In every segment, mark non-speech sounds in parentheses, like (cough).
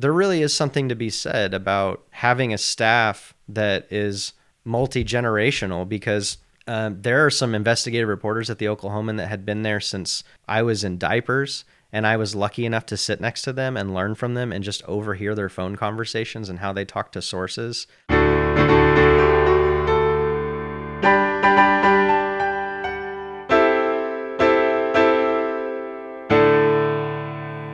there really is something to be said about having a staff that is multi generational because um, there are some investigative reporters at the Oklahoman that had been there since I was in diapers. And I was lucky enough to sit next to them and learn from them and just overhear their phone conversations and how they talk to sources.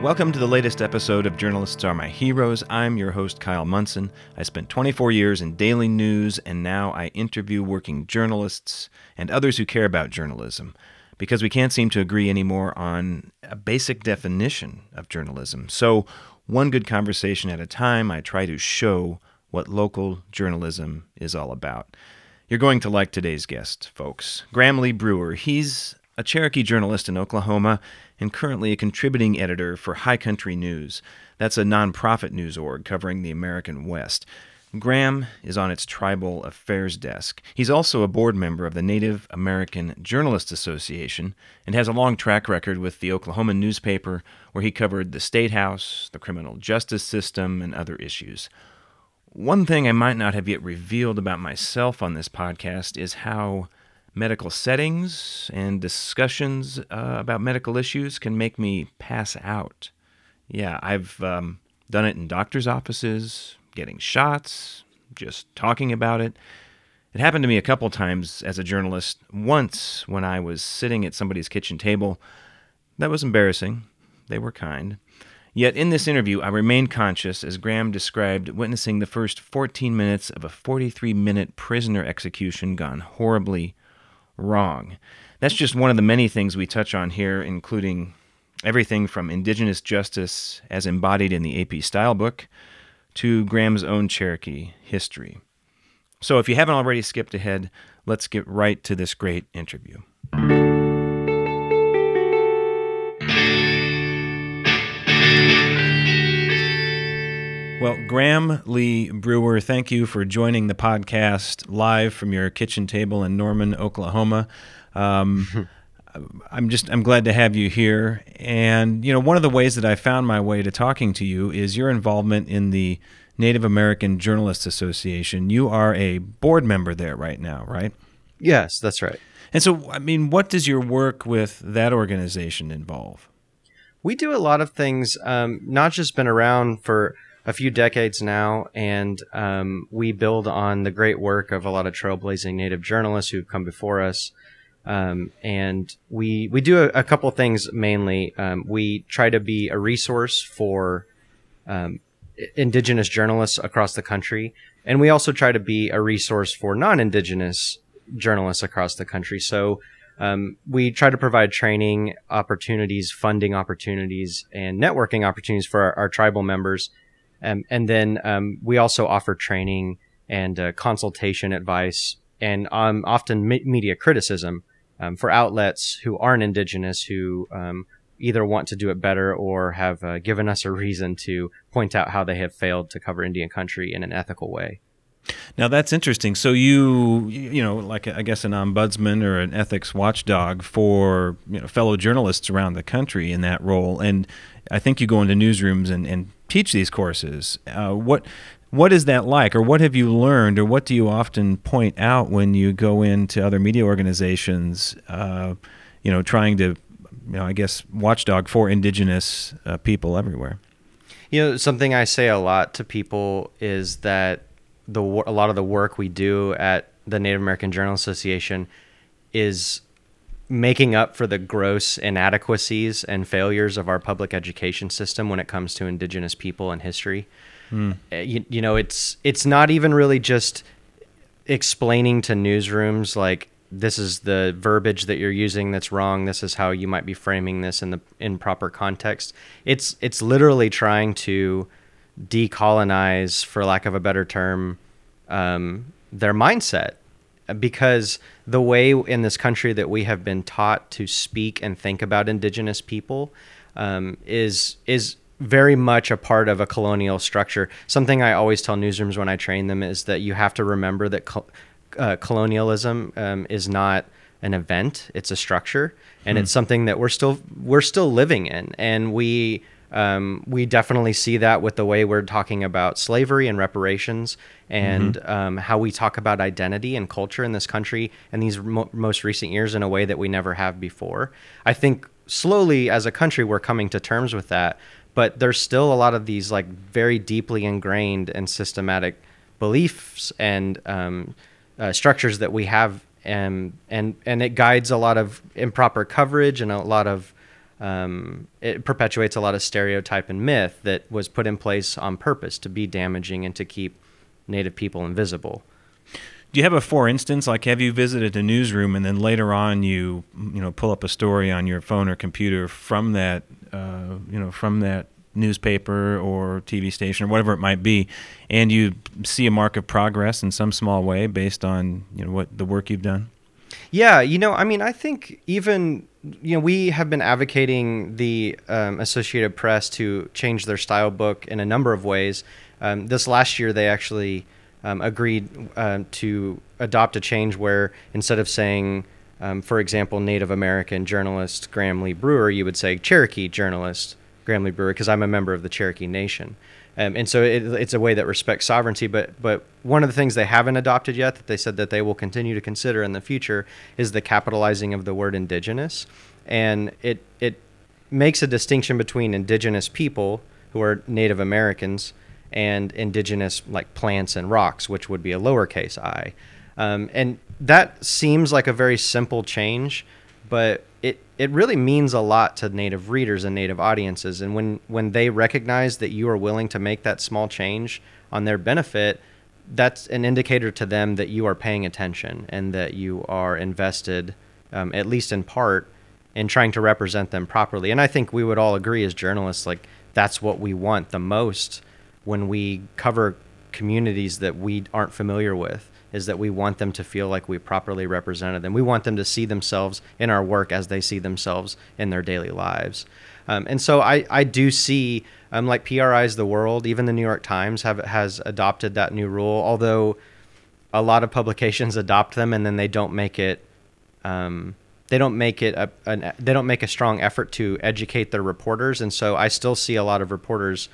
Welcome to the latest episode of Journalists Are My Heroes. I'm your host, Kyle Munson. I spent 24 years in daily news, and now I interview working journalists and others who care about journalism because we can't seem to agree anymore on a basic definition of journalism. So, one good conversation at a time, I try to show what local journalism is all about. You're going to like today's guest, folks. Graham Lee Brewer. He's a Cherokee journalist in Oklahoma and currently a contributing editor for High Country News. That's a nonprofit news org covering the American West. Graham is on its tribal affairs desk. He's also a board member of the Native American Journalists Association and has a long track record with the Oklahoman newspaper, where he covered the state house, the criminal justice system, and other issues. One thing I might not have yet revealed about myself on this podcast is how medical settings and discussions uh, about medical issues can make me pass out. Yeah, I've um, done it in doctor's offices, getting shots, just talking about it. It happened to me a couple times as a journalist. Once, when I was sitting at somebody's kitchen table, that was embarrassing. They were kind. Yet in this interview, I remained conscious as Graham described witnessing the first 14 minutes of a 43 minute prisoner execution gone horribly wrong. That's just one of the many things we touch on here, including everything from Indigenous justice as embodied in the AP Style book to Graham's own Cherokee history. So if you haven't already skipped ahead, let's get right to this great interview. Well, Graham Lee Brewer, thank you for joining the podcast live from your kitchen table in Norman, Oklahoma. Um, (laughs) I'm just I'm glad to have you here. And you know, one of the ways that I found my way to talking to you is your involvement in the Native American Journalists Association. You are a board member there right now, right? Yes, that's right. And so, I mean, what does your work with that organization involve? We do a lot of things. Um, not just been around for a few decades now, and um, we build on the great work of a lot of trailblazing Native journalists who've come before us. Um, and we we do a, a couple things mainly. Um, we try to be a resource for um, indigenous journalists across the country, and we also try to be a resource for non-indigenous journalists across the country. So um, we try to provide training opportunities, funding opportunities, and networking opportunities for our, our tribal members um, and then um, we also offer training and uh, consultation advice and um, often me- media criticism um, for outlets who aren't indigenous who um, either want to do it better or have uh, given us a reason to point out how they have failed to cover Indian country in an ethical way. Now that's interesting. So you, you know, like I guess an ombudsman or an ethics watchdog for you know fellow journalists around the country in that role, and I think you go into newsrooms and, and teach these courses. Uh, what what is that like, or what have you learned, or what do you often point out when you go into other media organizations? Uh, you know, trying to, you know, I guess watchdog for indigenous uh, people everywhere. You know, something I say a lot to people is that the a lot of the work we do at the Native American Journal Association is making up for the gross inadequacies and failures of our public education system when it comes to indigenous people and history. Mm. You, you know, it's it's not even really just explaining to newsrooms like this is the verbiage that you're using that's wrong. This is how you might be framing this in the in proper context. It's it's literally trying to decolonize, for lack of a better term, um, their mindset because the way in this country that we have been taught to speak and think about indigenous people um, is is very much a part of a colonial structure. Something I always tell newsrooms when I train them is that you have to remember that co- uh, colonialism um, is not an event; it's a structure, and hmm. it's something that we're still we're still living in, and we Um, we definitely see that with the way we're talking about slavery and reparations and Mm-hmm. um, how we talk about identity and culture in this country in these mo- most recent years in a way that we never have before. I think slowly as a country we're coming to terms with that, but there's still a lot of these like very deeply ingrained and systematic beliefs and um, uh, structures that we have, and and and it guides a lot of improper coverage and a lot of um, it perpetuates a lot of stereotype and myth that was put in place on purpose to be damaging and to keep Native people invisible. Do you have a for instance? Like, have you visited a newsroom and then later on you, you know, pull up a story on your phone or computer from that, uh, you know, from that newspaper or TV station or whatever it might be, and you see a mark of progress in some small way based on you know what the work you've done? Yeah, you know, I mean, I think even you know we have been advocating the um, Associated Press to change their style book in a number of ways. Um, this last year, they actually um, agreed uh, to adopt a change where instead of saying, um, for example, Native American journalist Graham Lee Brewer, you would say Cherokee journalist Graham Lee Brewer because I'm a member of the Cherokee Nation. Um, and so it, it's a way that respects sovereignty. But but one of the things they haven't adopted yet that they said that they will continue to consider in the future is the capitalizing of the word indigenous, and it it makes a distinction between indigenous people who are Native Americans and indigenous like plants and rocks, which would be a lowercase i. Um, and that seems like a very simple change, but it really means a lot to native readers and native audiences. And when when they recognize that you are willing to make that small change on their benefit that's an indicator to them that you are paying attention and that you are invested um, at least in part in trying to represent them properly. And i think we would all agree as journalists like that's what we want the most when we cover communities that we aren't familiar with is that we want them to feel like we properly represented them. We want them to see themselves in our work as they see themselves in their daily lives. Um, and so I, I do see, um, like PRI's The World, even the New York Times have has adopted that new rule, although a lot of publications adopt them and then they don't make it um, they don't make it a, an, they don't make a strong effort to educate their reporters and so I still see a lot of reporters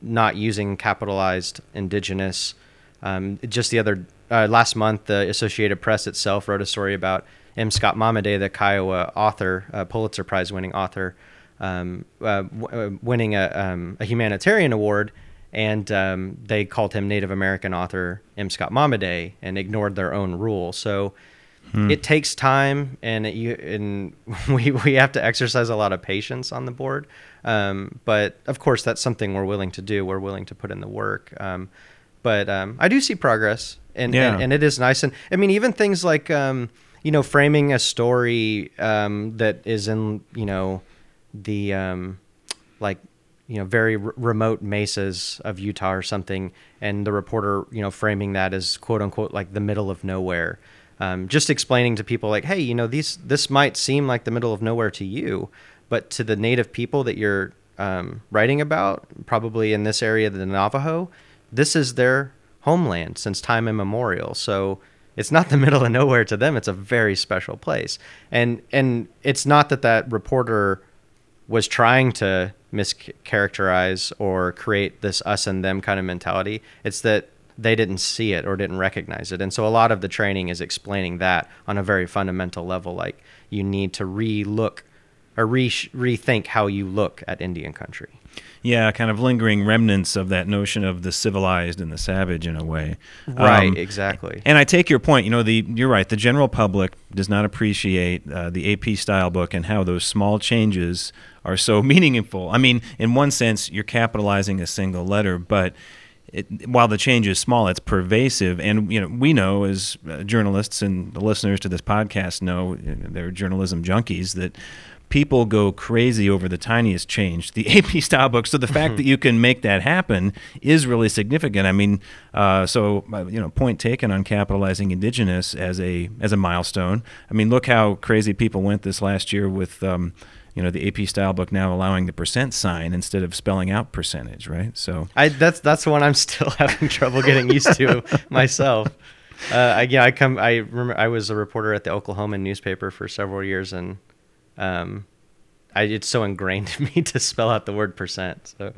not using capitalized indigenous um, just the other uh, last month, the Associated Press itself wrote a story about M. Scott Momaday, the Kiowa author, uh, Pulitzer Prize winning author, um, uh, w- winning a, um, a, humanitarian award. And um, they called him Native American author M. Scott Momaday and ignored their own rule. So hmm. it takes time, and, it, you, and (laughs) we, we have to exercise a lot of patience on the board. Um, but of course, that's something we're willing to do. We're willing to put in the work. Um, but um, I do see progress, and, yeah. and, and it is nice. And I mean, even things like um, you know framing a story um, that is in you know the um, like you know very r- remote mesas of Utah or something, and the reporter you know framing that as quote unquote like the middle of nowhere. Um, just explaining to people like, hey, you know, these this might seem like the middle of nowhere to you, but to the native people that you're um, writing about, probably in this area, the Navajo, this is their homeland since time immemorial. So it's not the (laughs) middle of nowhere to them. It's a very special place. And and it's not that that reporter was trying to mischaracterize or create this us and them kind of mentality. It's that they didn't see it or didn't recognize it. And so a lot of the training is explaining that on a very fundamental level like you need to re-look or re- rethink how you look at Indian country yeah, kind of lingering remnants of that notion of the civilized and the savage in a way. Right, um, exactly. And I take your point. You know, the you're right. The general public does not appreciate uh, the AP style book and how those small changes are so (laughs) meaningful. I mean, in one sense, you're capitalizing a single letter, but it, while the change is small, it's pervasive. And you know, we know as uh, journalists and the listeners to this podcast know, they're journalism junkies that people go crazy over the tiniest change. The AP style book. So the fact that you can make that happen is really significant. I mean, uh, so uh, you know, point taken on capitalizing indigenous as a as a milestone. I mean, look how crazy people went this last year with. Um, you know the AP style book now allowing the percent sign instead of spelling out percentage, right? So I that's that's the one I'm (laughs) still having trouble getting used to (laughs) myself. Uh, I, yeah, I come. I remember I was a reporter at the Oklahoman newspaper for several years, and um, I, it's so ingrained in (laughs) me to spell out the word percent. So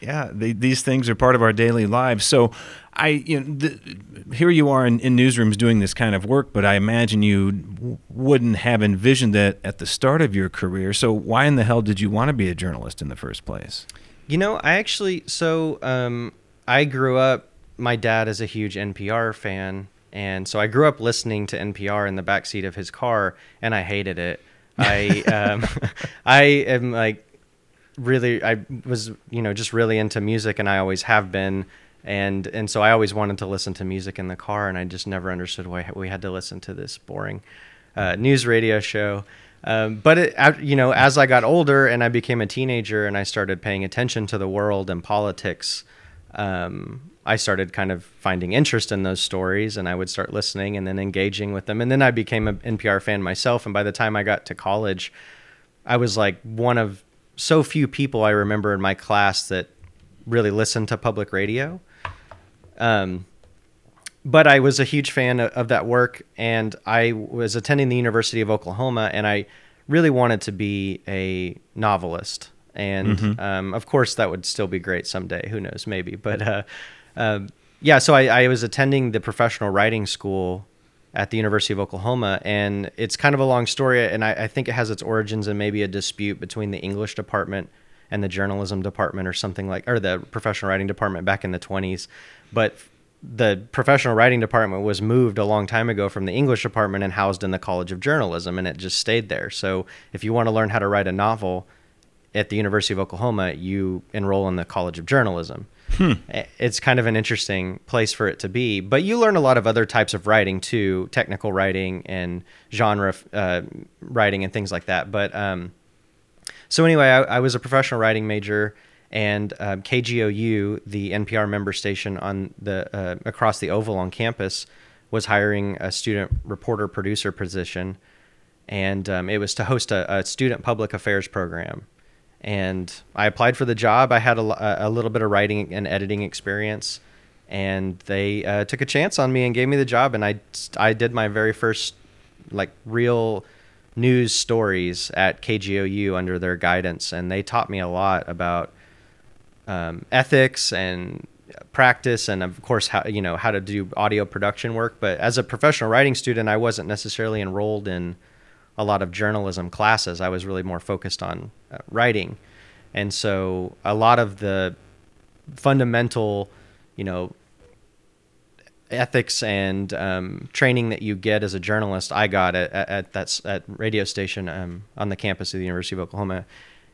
yeah, they, these things are part of our daily lives. So, I you know the, here you are in, in, newsrooms doing this kind of work, but I imagine you w- wouldn't have envisioned that at the start of your career. So, why in the hell did you want to be a journalist in the first place? You know, I actually so um, I grew up. My dad is a huge NPR fan, and so I grew up listening to NPR in the backseat of his car, and I hated it. I um, (laughs) I am like really I was you know just really into music and I always have been and and so I always wanted to listen to music in the car and I just never understood why we had to listen to this boring uh, news radio show. Um, but it, you know, as I got older and I became a teenager and I started paying attention to the world and politics, um, I started kind of finding interest in those stories and I would start listening and then engaging with them. And then I became an NPR fan myself. And by the time I got to college, I was like one of so few people I remember in my class that really listened to public radio. Um, but I was a huge fan of, of, that work, and I was attending the University of Oklahoma, and I really wanted to be a novelist. And mm-hmm. um, of course, that would still be great someday. Who knows? Maybe. But uh, uh, yeah, so I, I was attending the professional writing school at the University of Oklahoma. And it's kind of a long story, and I, I, think it has its origins in maybe a dispute between the English department and the journalism department, or something like, or the professional writing department back in the 20s. But the professional writing department was moved a long time ago from the English department and housed in the College of Journalism, and it just stayed there. So if you want to learn how to write a novel at the University of Oklahoma, you enroll in the College of Journalism. Hmm. It's kind of an interesting place for it to be. But you learn a lot of other types of writing too, technical writing and genre uh, writing and things like that. But um, so anyway, I, I, was a professional writing major, and uh, KGOU, the NPR member station on the uh, across the Oval on campus, was hiring a student reporter producer position, and um, it was to host a, a student public affairs program and I applied for the job. I had a, a little bit of writing and editing experience, and they uh, took a chance on me and gave me the job. And I I did my very first like real news stories at KGOU under their guidance, and they taught me a lot about um, ethics and practice and of course how you know how to do audio production work but as a professional writing student I wasn't necessarily enrolled in a lot of journalism classes. I was really more focused on uh, writing, and so a lot of the fundamental, you know, ethics and um, training that you get as a journalist, I got at, at that at radio station um, on the campus of the University of Oklahoma,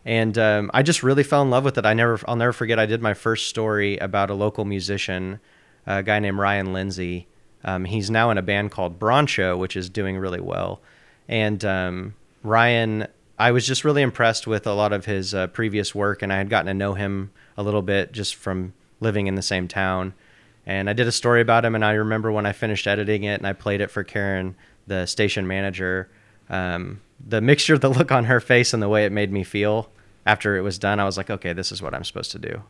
and um, I just really fell in love with it. I never, I'll never forget. I did my first story about a local musician, a guy named Ryan Lindsey. Um, he's now in a band called Broncho, which is doing really well. And um, Ryan, I was just really impressed with a lot of his uh, previous work, and I had gotten to know him a little bit just from living in the same town. And I did a story about him, and I remember when I finished editing it and I played it for Karen, the station manager. Um, the mixture of the look on her face and the way it made me feel after it was done, I was like, okay, this is what I'm supposed to do.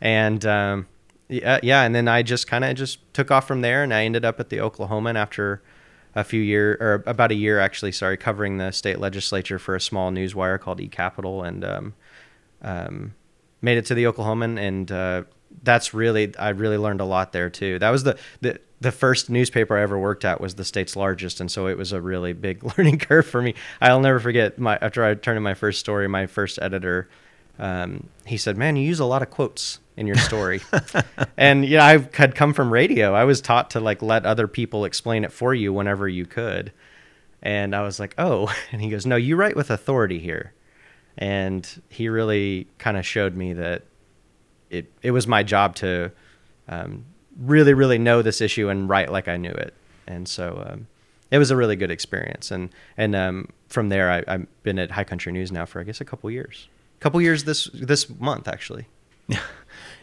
And um, yeah, yeah, and then I just kind of just took off from there, and I ended up at the Oklahoman after a few year or about a year actually, sorry, covering the state legislature for a small news wire called eCapitol, and um, um, made it to the Oklahoman, and uh, that's really I really learned a lot there too. That was the the the first newspaper I ever worked at was the state's largest, and so it was a really big (laughs) learning curve for me. I'll never forget my after I turned in my first story, my first editor, um, he said, "Man, you use a lot of quotes." in your story. (laughs) and yeah, I had come from radio. I was taught to like let other people explain it for you whenever you could. And I was like, "Oh." (laughs) And he goes, "No, you write with authority here." And he really kind of showed me that it it was my job to um, really really know this issue and write like I knew it. And so um, it was a really good experience. And and um, from there, I, have been at High Country News now for I guess a couple years. Couple years this this month actually.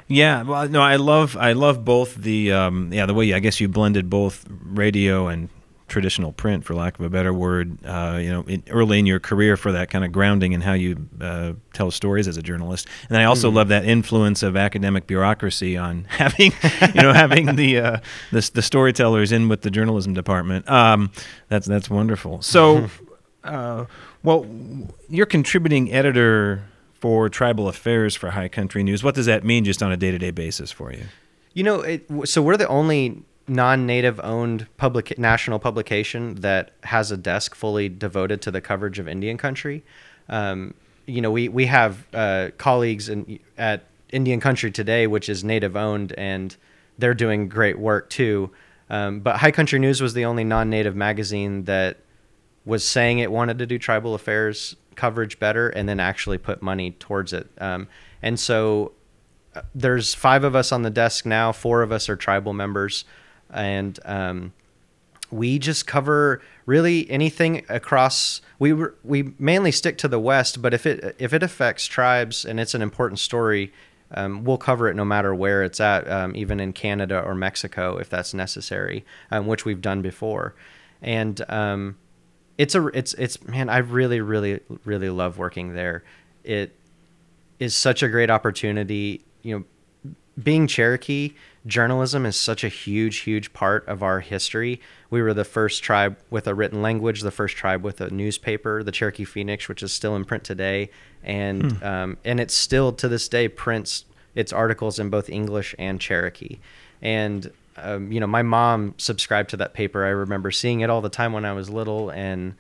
Yeah, well, no, I love I love both the um, yeah the way I guess you blended both radio and traditional print, for lack of a better word. Uh, you know, in, early in your career for that kind of grounding and how you uh, tell stories as a journalist. And I also mm-hmm. love that influence of academic bureaucracy on (laughs) having you know having the, uh, the the storytellers in with the journalism department. Um, that's that's wonderful. So. Uh, well, you're contributing editor for tribal affairs for High Country News. What does that mean just on a day to day basis for you? You know, it, so we're the only non-native owned public national publication that has a desk fully devoted to the coverage of Indian country. Um, you know, we we have uh, colleagues in, at Indian Country Today, which is native owned, and they're doing great work too. Um, but High Country News was the only non-native magazine that was saying it wanted to do tribal affairs coverage better, and then actually put money towards it. Um, and so uh, there's five of us on the desk now. Four of us are tribal members and um, we just cover really anything across. We we mainly stick to the West, but if it if it affects tribes and it's an important story, um, we'll cover it no matter where it's at, um, even in Canada or Mexico if that's necessary, um, which we've done before. And um, it's a it's it's man, I really really really love working there. It is such a great opportunity. You know, being Cherokee journalism is such a huge, huge part of our history. We were the first tribe with a written language, the first tribe with a newspaper, the Cherokee Phoenix, which is still in print today, and hmm. um, and it still to this day prints its articles in both English and Cherokee. And um, you know, my mom subscribed to that paper. I remember seeing it all the time when I was little, and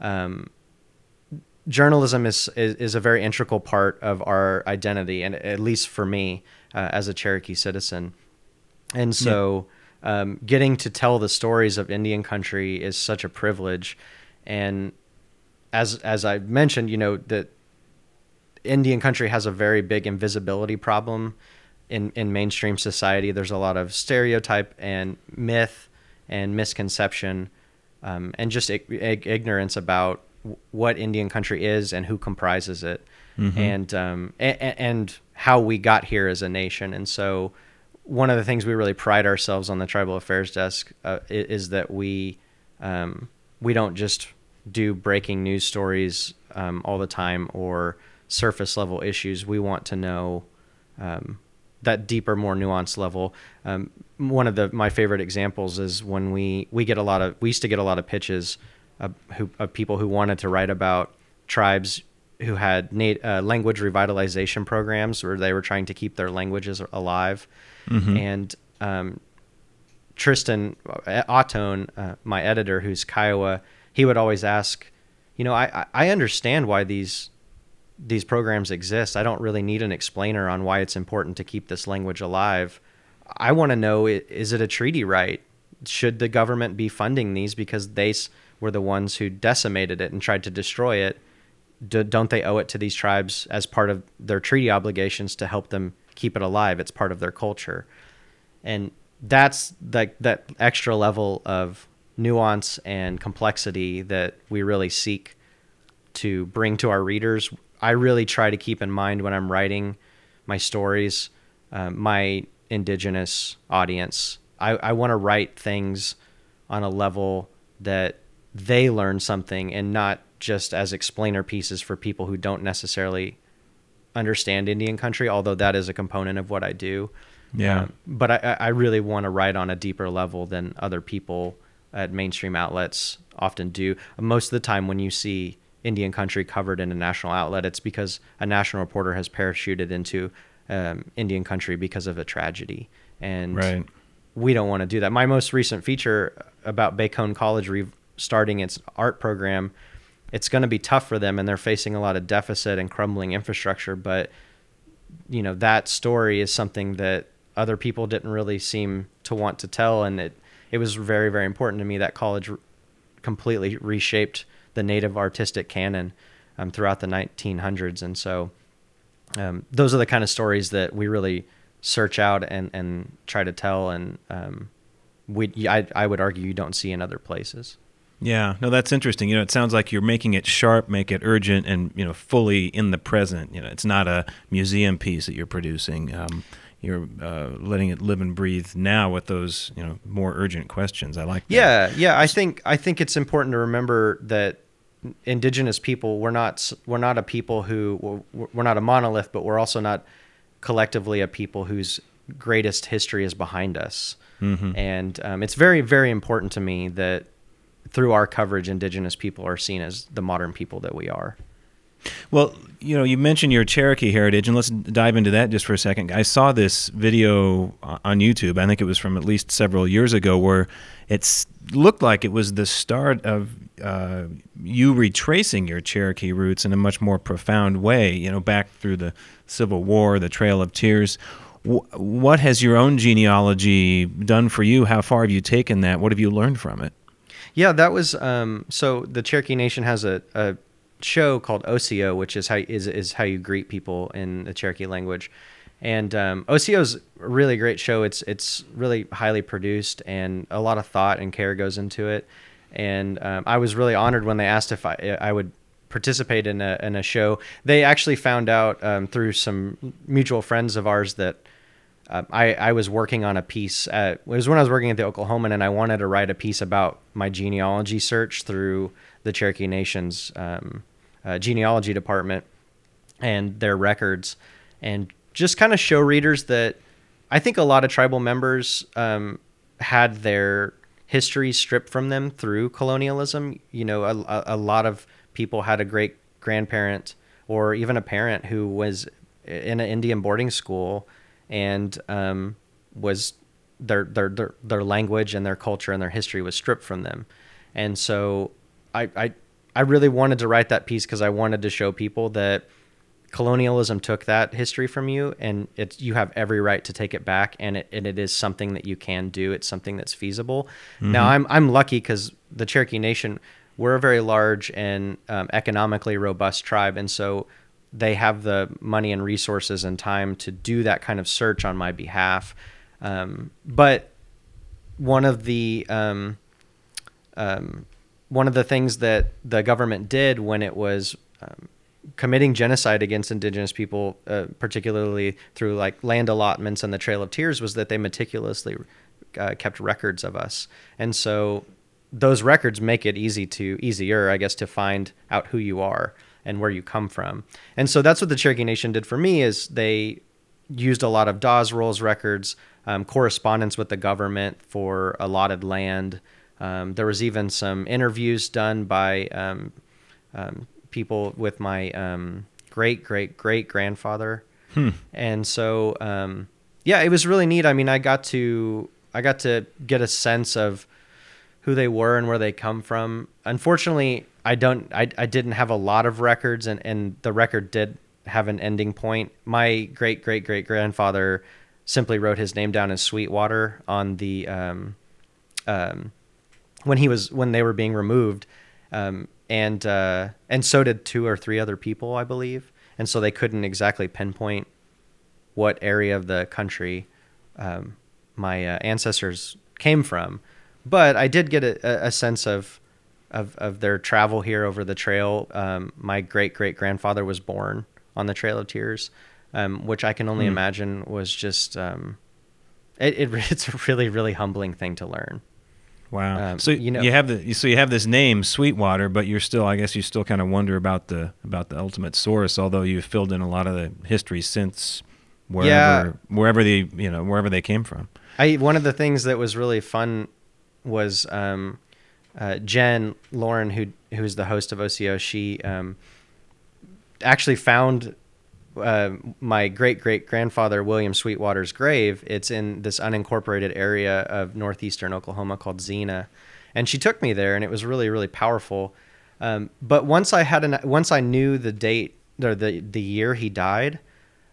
um, journalism is, is, is a very integral part of our identity, and at least for me uh, as a Cherokee citizen. And so, yeah. um, getting to tell the stories of Indian country is such a privilege. And as as I mentioned, you know that Indian country has a very big invisibility problem in in mainstream society. There's a lot of stereotype and myth and misconception, um, and just ig- ignorance about what Indian country is and who comprises it, mm-hmm. and um, and, and how we got here as a nation. And so one of the things we really pride ourselves on the tribal affairs desk uh, is that we um, we don't just do breaking news stories um, all the time or surface level issues. We want to know um, that deeper, more nuanced level. Um, one of the my favorite examples is when we we get a lot of we used to get a lot of pitches of, who, of people who wanted to write about tribes who had nat- uh, language revitalization programs where they were trying to keep their languages alive Mm-hmm. And um, Tristan uh, Ahtone, uh, my editor, who's Kiowa, he would always ask, you know, I, I understand why these these programs exist. I don't really need an explainer on why it's important to keep this language alive. I want to know is it a treaty right? Should the government be funding these because they were the ones who decimated it and tried to destroy it? Do, don't they owe it to these tribes as part of their treaty obligations to help them keep it alive. It's part of their culture, and that's like that extra level of nuance and complexity that we really seek to bring to our readers. I really try to keep in mind when I'm writing my stories, uh, my indigenous audience. I, I want to write things on a level that they learn something and not just as explainer pieces for people who don't necessarily understand Indian country, although that is a component of what I do. Yeah. Um, but I, I really want to write on a deeper level than other people at mainstream outlets often do. Most of the time, when you see Indian country covered in a national outlet, it's because a national reporter has parachuted into um, Indian country because of a tragedy. And right. we don't want to do that. My most recent feature about Bacone College restarting its art program it's going to be tough for them and they're facing a lot of deficit and crumbling infrastructure but you know that story is something that other people didn't really seem to want to tell and it it was very very important to me that college completely reshaped the native artistic canon um, throughout the 1900s and so um, those are the kind of stories that we really search out and, and try to tell and um, we I, I would argue you don't see in other places yeah, no, that's interesting. You know, it sounds like you're making it sharp, make it urgent, and you know, fully in the present. You know, it's not a museum piece that you're producing. Um, you're uh, letting it live and breathe now with those you know more urgent questions. I like. That. Yeah, yeah. I think I think it's important to remember that indigenous people we're not we're not a people who we're not a monolith, but we're also not collectively a people whose greatest history is behind us. Mm-hmm. And um, it's very very important to me that through our coverage, Indigenous people are seen as the modern people that we are. Well, you know, you mentioned your Cherokee heritage, and let's dive into that just for a second. I saw this video on YouTube. I think it was from at least several years ago, where it looked like it was the start of uh, you retracing your Cherokee roots in a much more profound way. You know, back through the Civil War, the Trail of Tears. what has your own genealogy done for you? How far have you taken that? What have you learned from it? Yeah, that was um, so. The Cherokee Nation has a, a show called Osiyo, which is how is is how you greet people in the Cherokee language. And um, Osiyo's a really great show. It's it's really highly produced and a lot of thought and care goes into it. And um, I was really honored when they asked if I I would participate in a in a show. They actually found out um, through some mutual friends of ours that. Uh, I, I was working on a piece at, it was when I was working at the Oklahoman and I wanted to write a piece about my genealogy search through the Cherokee Nation's um, uh, genealogy department and their records, and just kind of show readers that I think a lot of tribal members um, had their history stripped from them through colonialism. You know, a, a lot of people had a great grandparent or even a parent who was in an Indian boarding school and um, was their, their their their language and their culture and their history was stripped from them. And so I, I I really wanted to write that piece because I wanted to show people that colonialism took that history from you and it's you have every right to take it back and it, and it is something that you can do. It's something that's feasible. Mm-hmm. now i'm i'm lucky because the cherokee nation we're a very large and um, economically robust tribe and so they have the money and resources and time to do that kind of search on my behalf. Um, but one of the um, um one of the things that the government did when it was um, committing genocide against indigenous people, uh, particularly through like land allotments and the Trail of Tears, was that they meticulously uh, kept records of us, and so those records make it easy to easier, I guess, to find out who you are and where you come from. And so that's what the Cherokee Nation did for me is they used a lot of Dawes Rolls records, um, correspondence with the government for allotted land. Um, there was even some interviews done by um, um, people with my um, great great great grandfather, hmm. and so um, yeah, it was really neat. I mean, I got to I got to get a sense of who they were and where they come from. Unfortunately, I don't I, I didn't have a lot of records, and and the record did have an ending point. My great great great grandfather simply wrote his name down as Sweetwater on the um, um, when he was when they were being removed, um, and uh, and so did two or three other people, I believe, and so they couldn't exactly pinpoint what area of the country um, my uh, ancestors came from, but I did get a, a sense of, of of their travel here over the trail. Um, my great great grandfather was born on the Trail of Tears, um, which I can only mm. imagine was just um, it, it, (laughs) it's a really really humbling thing to learn. Wow. Um, so you know, you have the so you have this name Sweetwater, but you're still, I guess, you still kind of wonder about the about the ultimate source. Although you've filled in a lot of the history since wherever yeah. wherever they you know wherever they came from. I one of the things that was really fun was um, uh, Jen Loren, who who's the host of Osiyo. She um, actually found uh, my great great grandfather William Sweetwater's grave. It's in this unincorporated area of northeastern Oklahoma called Zena, and she took me there, and it was really really powerful. Um, but once I had an once I knew the date or the the year he died,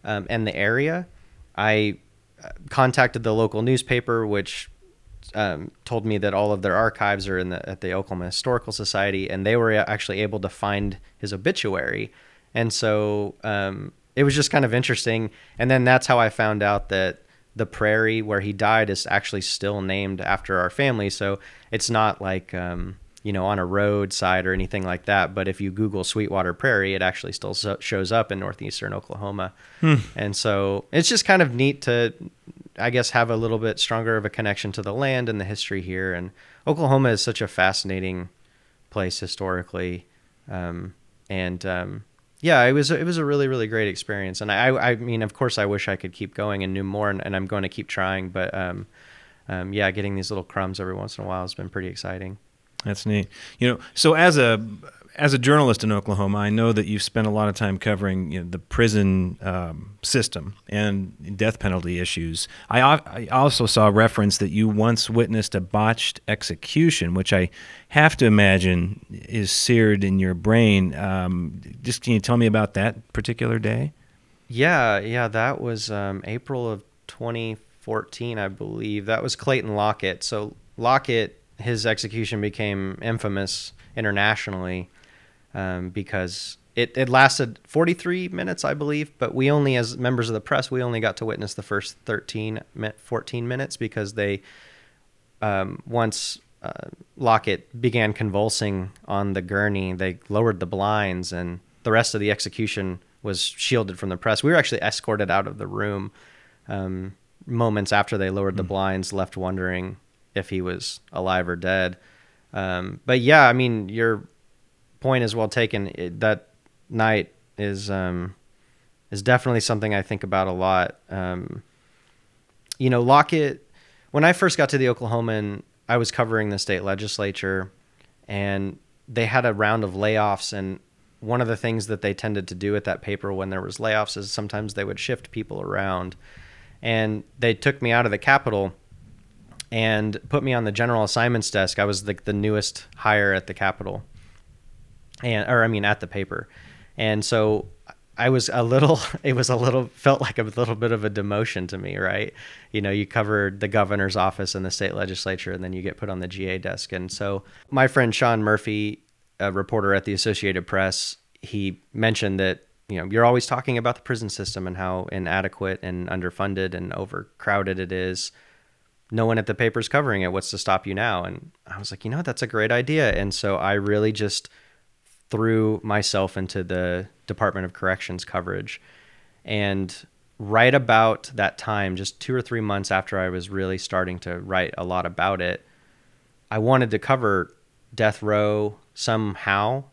um, and the area, I uh, contacted the local newspaper, which um, told me that all of their archives are in the at the Oklahoma Historical Society, and they were actually able to find his obituary. And so um, it was just kind of interesting. And then that's how I found out that the prairie where he died is actually still named after our family. So it's not like, um, you know, on a roadside or anything like that. But if you Google Sweetwater Prairie, it actually still so- shows up in northeastern Oklahoma. Hmm. And so it's just kind of neat to, I guess, have a little bit stronger of a connection to the land and the history here. And Oklahoma is such a fascinating place historically. Um, and, um, yeah, it was it was a really really great experience, and I I mean, of course, I wish I could keep going and knew more, and, and I'm going to keep trying, but um, um, yeah, getting these little crumbs every once in a while has been pretty exciting. That's neat. You know, so as a as a journalist in Oklahoma, I know that you've spent a lot of time covering you know, the prison um, system and death penalty issues. I, I also saw a reference that you once witnessed a botched execution, which I have to imagine is seared in your brain. Um, just can you tell me about that particular day? Yeah, yeah, that was um, April of 2014, I believe. That was Clayton Lockett. So Lockett, his execution became infamous internationally um, because it, it lasted 43 minutes, I believe, but we only, as members of the press, we only got to witness the first 13, 14 minutes because they, um, once uh, Lockett began convulsing on the gurney, they lowered the blinds and the rest of the execution was shielded from the press. We were actually escorted out of the room um, moments after they lowered mm. the hmm. blinds, left wondering if he was alive or dead. Um, but yeah, I mean, you're point is well taken. It, that night is um, is definitely something I think about a lot. Um, you know, Lockett. When I first got to the Oklahoman, I was covering the state legislature, and they had a round of layoffs. And one of the things that they tended to do at that paper when there was layoffs is sometimes they would shift people around, and they took me out of the Capitol and put me on the general assignments desk. I was the, the newest hire at the Capitol and or I mean at the paper, and so I was a little. (laughs) It was a little felt like a little bit of a demotion to me, right? You know, you covered the governor's office and the state legislature, and then you get put on the GA desk. And so my friend Sean Murphy, a reporter at the Associated Press, he mentioned that you know you're always talking about the prison system and how inadequate and underfunded and overcrowded it is no one at the paper's covering it what's to stop you now and i was like you know that's a great idea and so i really just threw myself into the Department of Corrections coverage. And right about that time, just two or three months after I was really starting to write a lot about it, I wanted to cover death row somehow.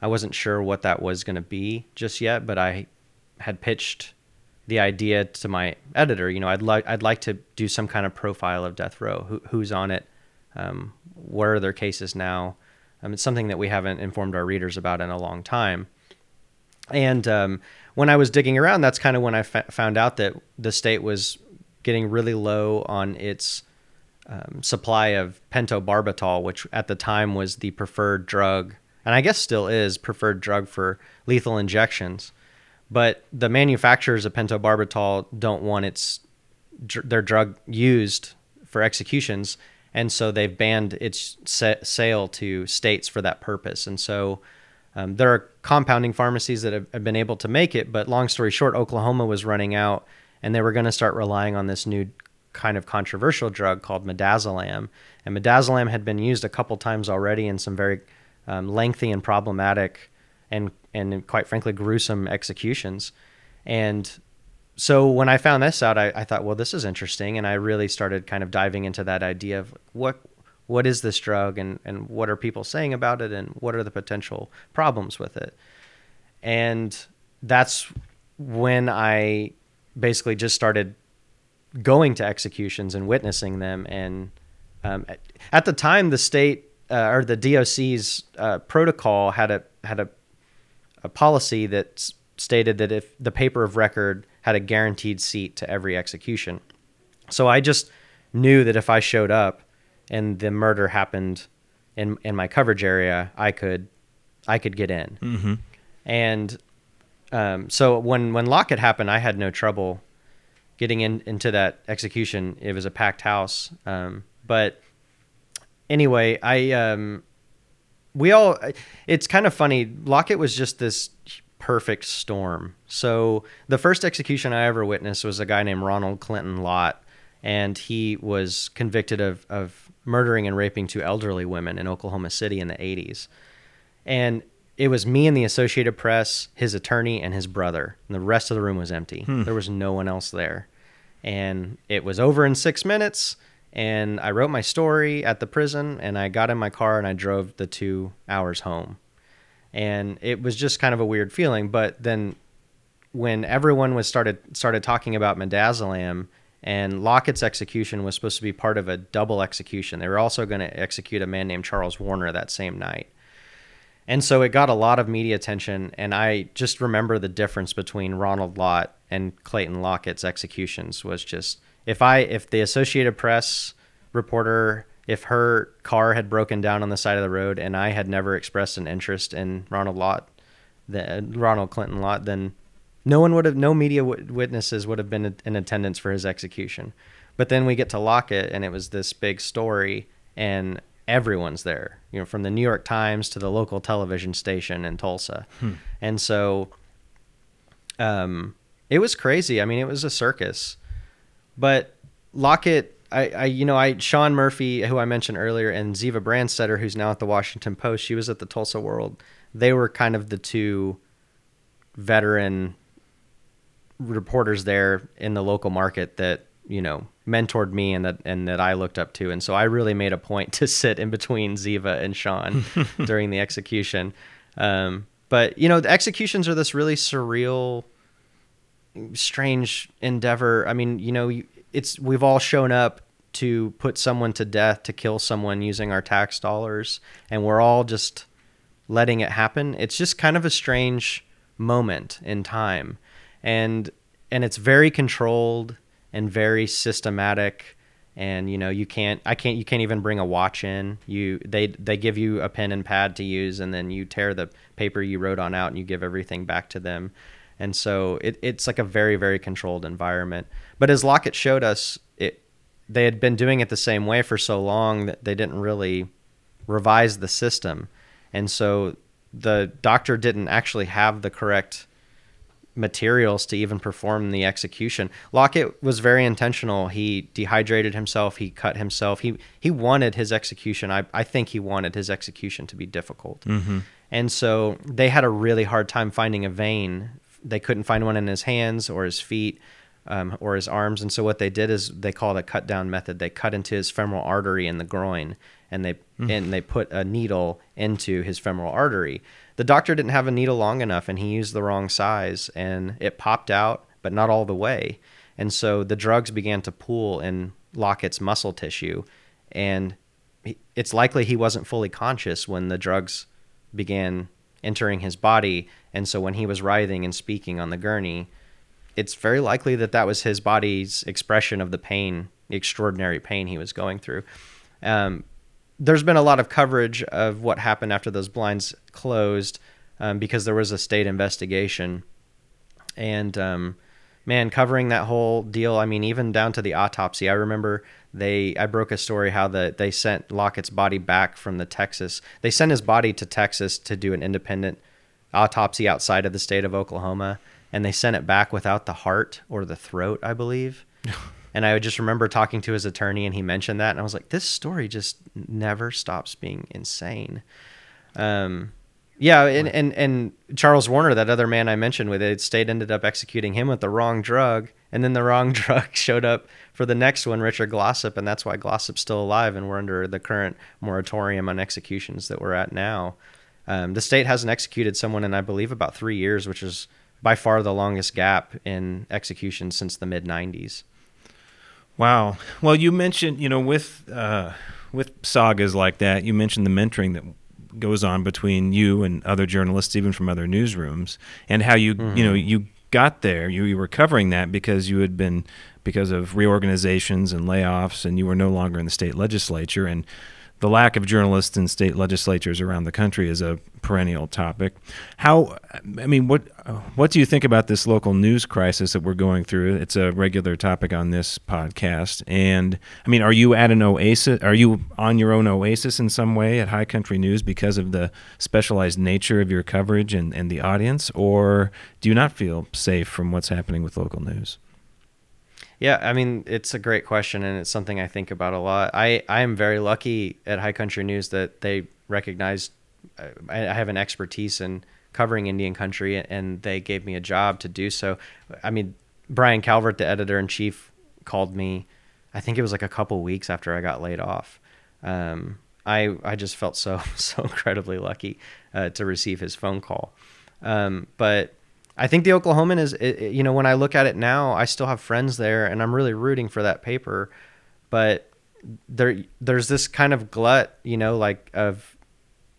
I wasn't sure what that was going to be just yet, but I had pitched the idea to my editor. You know, I'd like I'd like to do some kind of profile of death row. Who, who's on it? Um, where are their cases now? Um, it's something that we haven't informed our readers about in a long time. And um, when I was digging around, that's kind of when I found out that the state was getting really low on its um, supply of pentobarbital, which at the time was the preferred drug, and I guess still is preferred drug for lethal injections. But the manufacturers of pentobarbital don't want its their drug used for executions and so they've banned its sale to states for that purpose. And so um, there are compounding pharmacies that have, have, been able to make it, but long story short, Oklahoma was running out, and they were going to start relying on this new kind of controversial drug called midazolam. And midazolam had been used a couple times already in some very um, lengthy and problematic and and quite frankly gruesome executions. And so when I found this out, I, I, thought, well, this is interesting, and I really started kind of diving into that idea of what what is this drug, and and what are people saying about it, and what are the potential problems with it, and that's when I basically just started going to executions and witnessing them, and um, at, at, the time, the state uh, or the DOC's uh, protocol had a had a a policy that stated that if the paper of record had a guaranteed seat to every execution. So I just knew that if I showed up and the murder happened in in my coverage area, I could I could get in. Mm-hmm. And um, so when when Lockett happened, I had no trouble getting in into that execution. It was a packed house, um, but anyway, I um, we all. It's kind of funny. Lockett was just this perfect storm. So the first execution I ever witnessed was a guy named Ronald Clinton Lott, and he was convicted of, of murdering and raping two elderly women in Oklahoma City in the 80s. And it was me and the Associated Press, his attorney, and his brother. And the rest of the room was empty. Hmm. There was no one else there. And it was over in six minutes. And I wrote my story at the prison, and I got in my car and I drove the two hours home and it was just kind of a weird feeling. But then when everyone was started started talking about midazolam And Lockett's execution was supposed to be part of a double execution. They were also going to execute a man named Charles Warner that same night. And so it got a lot of media attention. And I just remember the difference between Ronald Lott and Clayton Lockett's executions was just if I if the Associated Press reporter if her car had broken down on the side of the road and I had never expressed an interest in Ronald Lott, the Ronald Clinton Lott, then no one would have, no media w- witnesses would have been in attendance for his execution. But then we get to Lockett, and it was this big story, and everyone's there, you know, from the New York Times to the local television station in Tulsa. Hmm. And so um, it was crazy. I mean, it was a circus. But Lockett I, I, you know, I Sean Murphy, who I mentioned earlier, and Ziva Branstetter, who's now at the Washington Post. She was at the Tulsa World. They were kind of the two veteran reporters there in the local market that you know mentored me and that and that I looked up to. And so I really made a point (laughs) to sit in between Ziva and Sean (laughs) during the execution. Um, but you know, the executions are this really surreal, strange endeavor. I mean, you know, it's we've all shown up to put someone to death to kill someone using our tax dollars and we're all just letting it happen. It's just kind of a strange moment in time. And and it's very controlled and very systematic. And you know you can't i can't you can't even bring a watch in. You they they give you a pen and pad to use and then you tear the paper you wrote on out and you give everything back to them. And so it, it's like a very very controlled environment but as lockett showed us it they had been doing it the same way for so long that they didn't really revise the system and so the doctor didn't actually have the correct materials to even perform the execution. Lockett was very intentional. He dehydrated himself, he cut himself. He he wanted his execution. I, I think he wanted his execution to be difficult. Mm-hmm. And so they had a really hard time finding a vein they couldn't find one in his hands or his feet um, or his arms. And so what they did is they called a cut down method. They cut into his femoral artery in the groin and they mm. and they put a needle into his femoral artery. The doctor didn't have a needle long enough and he used the wrong size and it popped out, but not all the way. And so the drugs began to pool in Lockett's muscle tissue and it's likely he wasn't fully conscious when the drugs began entering his body. And so when he was writhing and speaking on the gurney, it's very likely that that was his body's expression of the pain, the extraordinary pain he was going through. Um, there's been a lot of coverage of what happened after those blinds closed um, because there was a state investigation. And um, man, covering that whole deal, I mean, even down to the autopsy, I remember they I broke a story how the they sent Lockett's body back from the Texas. They sent his body to Texas to do an independent autopsy outside of the state of Oklahoma, and they sent it back without the heart or the throat, I believe. (laughs) and I just remember talking to his attorney, and he mentioned that, and I was like, this story just never stops being insane. Um, yeah, and, and and Charles Warner, that other man I mentioned with it, state ended up executing him with the wrong drug, and then the wrong (laughs) drug showed up for the next one, Richard Glossip, and that's why Glossip's still alive, and we're under the current moratorium on executions that we're at now. Um, the state hasn't executed someone in, I believe, about three years, which is by far the longest gap in execution since the mid '90s. Wow. Well, you mentioned, you know, with uh, with sagas like that, you mentioned the mentoring that goes on between you and other journalists, even from other newsrooms, and how you mm-hmm. you know you got there. You, you were covering that because you had been because of reorganizations and layoffs, and you were no longer in the state legislature and the lack of journalists in state legislatures around the country is a perennial topic. How, I mean, what what do you think about this local news crisis that we're going through? It's a regular topic on this podcast, and I mean, are you at an oasis? Are you on your own oasis in some way at High Country News because of the specialized nature of your coverage and, and the audience, or do you not feel safe from what's happening with local news? Yeah, I mean, it's a great question, and it's something I think about a lot. I, I am very lucky at High Country News that they recognized uh, I have an expertise in covering Indian country, and they gave me a job to do so. I mean, Brian Calvert, the editor in chief, called me. I think it was like a couple weeks after I got laid off. Um, I I just felt so (laughs) so incredibly lucky uh, to receive his phone call. Um, but I think the Oklahoman is, it, you know, when I look at it now, I still have friends there, and I'm really rooting for that paper. But there, there's this kind of glut, you know, like of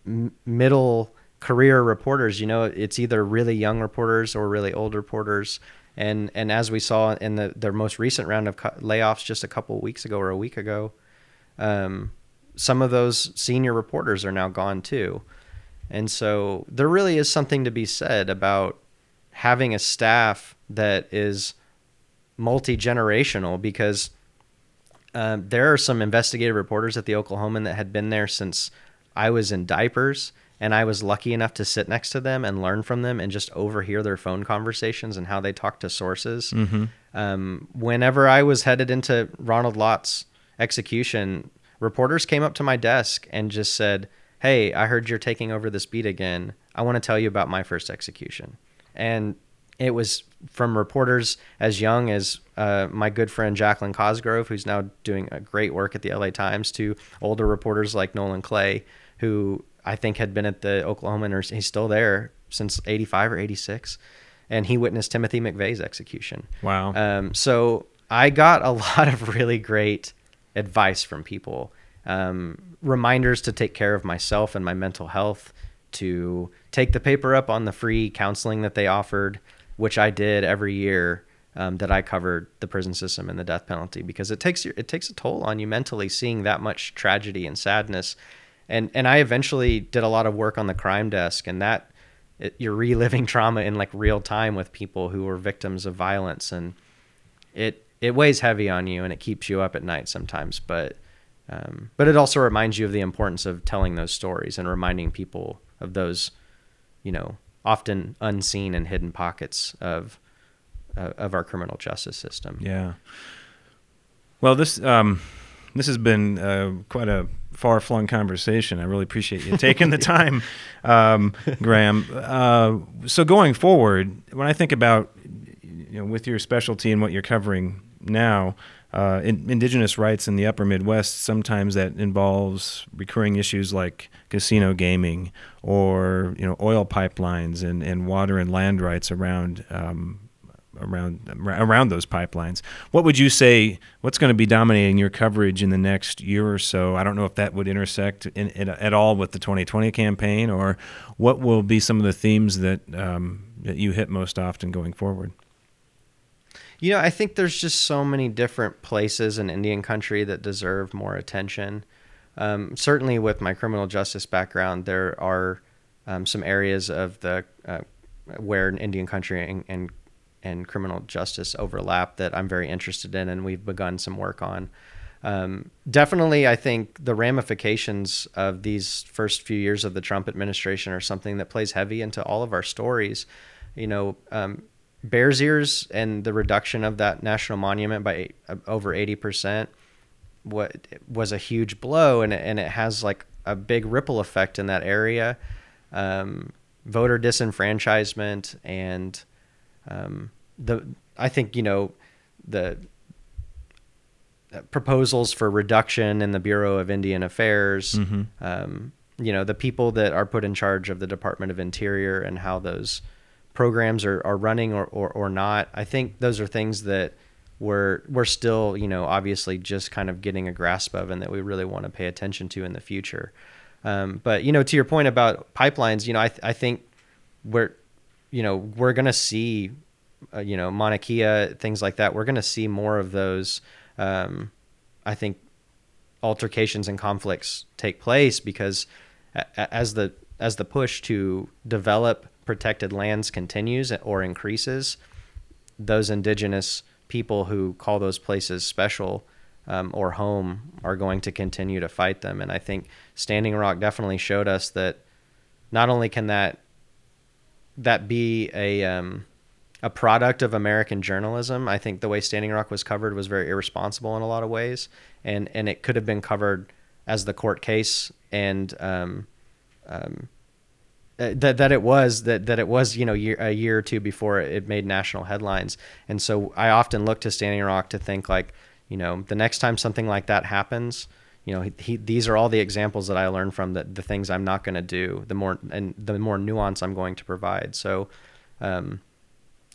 m- middle career reporters. You know, it's either really young reporters or really old reporters. And and as we saw in the their most recent round of layoffs just a couple weeks ago or a week ago, um, some of those senior reporters are now gone too. And so there really is something to be said about having a staff that is multi generational because um, there are some investigative reporters at the Oklahoman that had been there since I was in diapers. And I was lucky enough to sit next to them and learn from them and just overhear their phone conversations and how they talk to sources. Um, whenever I was headed into Ronald Lott's execution, reporters came up to my desk and just said, Hey, I heard you're taking over this beat again. I want to tell you about my first execution. And it was from reporters as young as uh, my good friend Jaclyn Cosgrove, who's now doing a great work at the LA Times, to older reporters like Nolan Clay, who I think had been at the Oklahoman, or he's still there since 85 or 86. And he witnessed Timothy McVeigh's execution. Wow. Um, so I got a (laughs) lot of really great advice from people, um, reminders to take care of myself and my mental health, to take the paper up on the free counseling that they offered, which I did every year um, that I covered the prison system and the death penalty, because it takes it takes a toll on you mentally seeing that much tragedy and sadness. And and I eventually did a lot of work on the crime desk, and that it, you're reliving (laughs) trauma in like real time with people who were victims of violence and it it weighs heavy on you and it keeps you up at night sometimes but um, but it also reminds you of the importance of telling those stories and reminding people of those you know often unseen and hidden pockets of uh, of our criminal justice system Yeah. Well, this um, this has been uh, quite a far flung conversation. I really appreciate you taking the (laughs) time, um, Graham. Uh, so going forward, when I think about you know with your specialty and what you're covering now. Uh, in, indigenous rights in the upper Midwest, sometimes that involves recurring issues like casino gaming or you know oil pipelines and, and water and land rights around um, around around those pipelines. What would you say? What's going to be dominating your coverage in the next year or so? I don't know if that would intersect in, in, at all with the 2020 campaign, or what will be some of the themes that um, that you hit most often going forward. You know, I think there's just so many different places in Indian country that deserve more attention. Um, certainly, with my criminal justice background, there are um, some areas of the uh, where Indian country and, and and criminal justice overlap that I'm very interested in, and we've begun some work on. Um, definitely, I think the ramifications of these first few years of the Trump administration are something that plays heavy into all of our stories. You know, um, Bears Ears and the reduction of that national monument by eight, uh, over 80% what was a huge blow and it, and it has like a big ripple effect in that area um, voter disenfranchisement and um, the I think you know the uh, proposals for reduction in the Bureau of Indian Affairs Mhm. um, you know the people that are put in charge of the Department of Interior and how those programs are, are running or, or, or not. I think those are things that we're we're still, you know, obviously just kind of getting a grasp of and that we really want to pay attention to in the future. Um, but you know, to your point about pipelines, you know, I th- I think we're you know we're gonna see uh, you know Mauna Kea things like that. We're gonna see more of those. Um, I think altercations and conflicts take place because a- as the as the push to develop protected lands continues or increases, those indigenous people who call those places special um, or home are going to continue to fight them. And I think Standing Rock definitely showed us that not only can that that be a um, a product of American journalism. I think the way Standing Rock was covered was very irresponsible in a lot of ways, and and it could have been covered as the court case and um, um, uh, that that it was that that it was you know year, a year or two before it made national headlines. And so I often look to Standing Rock to think like you know the next time something like that happens. You know, he, he, these are all the examples that I learned from that the things I'm not going to do, the more and the more nuance I'm going to provide. So, um,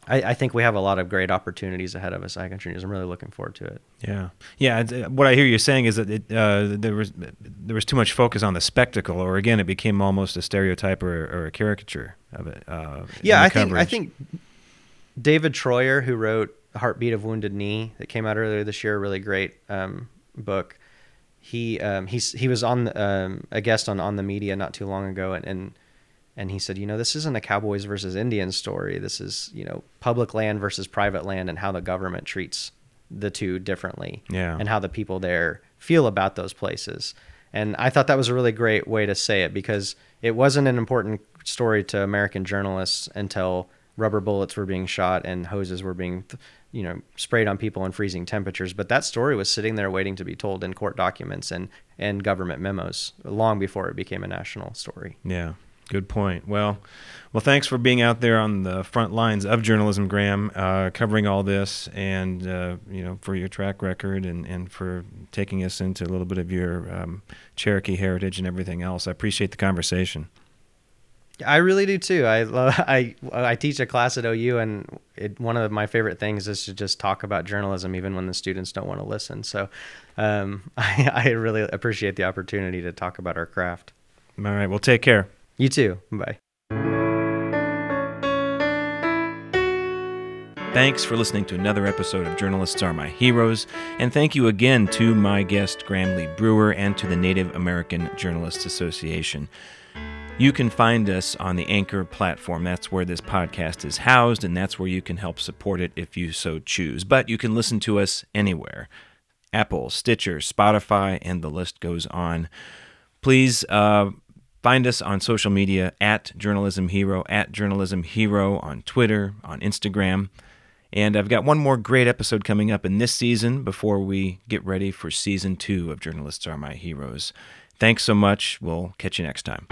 I, I think we have a lot of great opportunities ahead of us. Country news. I'm really looking forward to it. Yeah, yeah. uh, What I hear you saying is that it, uh, there was there was too much focus on the spectacle, or again, it became almost a stereotype or, or a caricature of it. Uh, Yeah, I think I think David Treuer, who wrote "Heartbeat of Wounded Knee" that came out earlier this year, a really great um, book. He um, he's he was on um, a guest on on the media not too long ago, and, and and he said, you know, this isn't a Cowboys versus Indians story. This is you know public land versus private land, and how the government treats the two differently, Yeah. and how the people there feel about those places. And I thought that was a really great way to say it because it wasn't an important story to American journalists until rubber bullets were being shot and hoses were being, you know, sprayed on people in freezing temperatures. But that story was sitting there waiting to be told in court documents and, and government memos long before it became a national story. Yeah, good point. Well, well, thanks for being out there on the front lines of journalism, Graham, uh, covering all this, and uh, you know, for your track record and and for taking us into a little bit of your um, Cherokee heritage and everything else. I appreciate the conversation. I really do too. I love, (laughs) I I teach a class at OU, and it, one of my favorite things is to just talk about journalism, even when the students don't want to listen. So, um, (laughs) I, I really appreciate the opportunity to talk about our craft. All right, well, take care. You too. Bye. Thanks for listening to another episode of Journalists Are My Heroes, and thank you again to my guest, Graham Lee Brewer, and to the Native American Journalists Association. You can find us on the Anchor platform. That's where this podcast is housed, and that's where you can help support it if you so choose. But you can listen to us anywhere Apple, Stitcher, Spotify, and the list goes on. Please uh, find us on social media at Journalism Hero, at Journalism Hero on Twitter, on Instagram. And I've got one more great episode coming up in this season before we get ready for season two of Journalists Are My Heroes. Thanks so much. We'll catch you next time.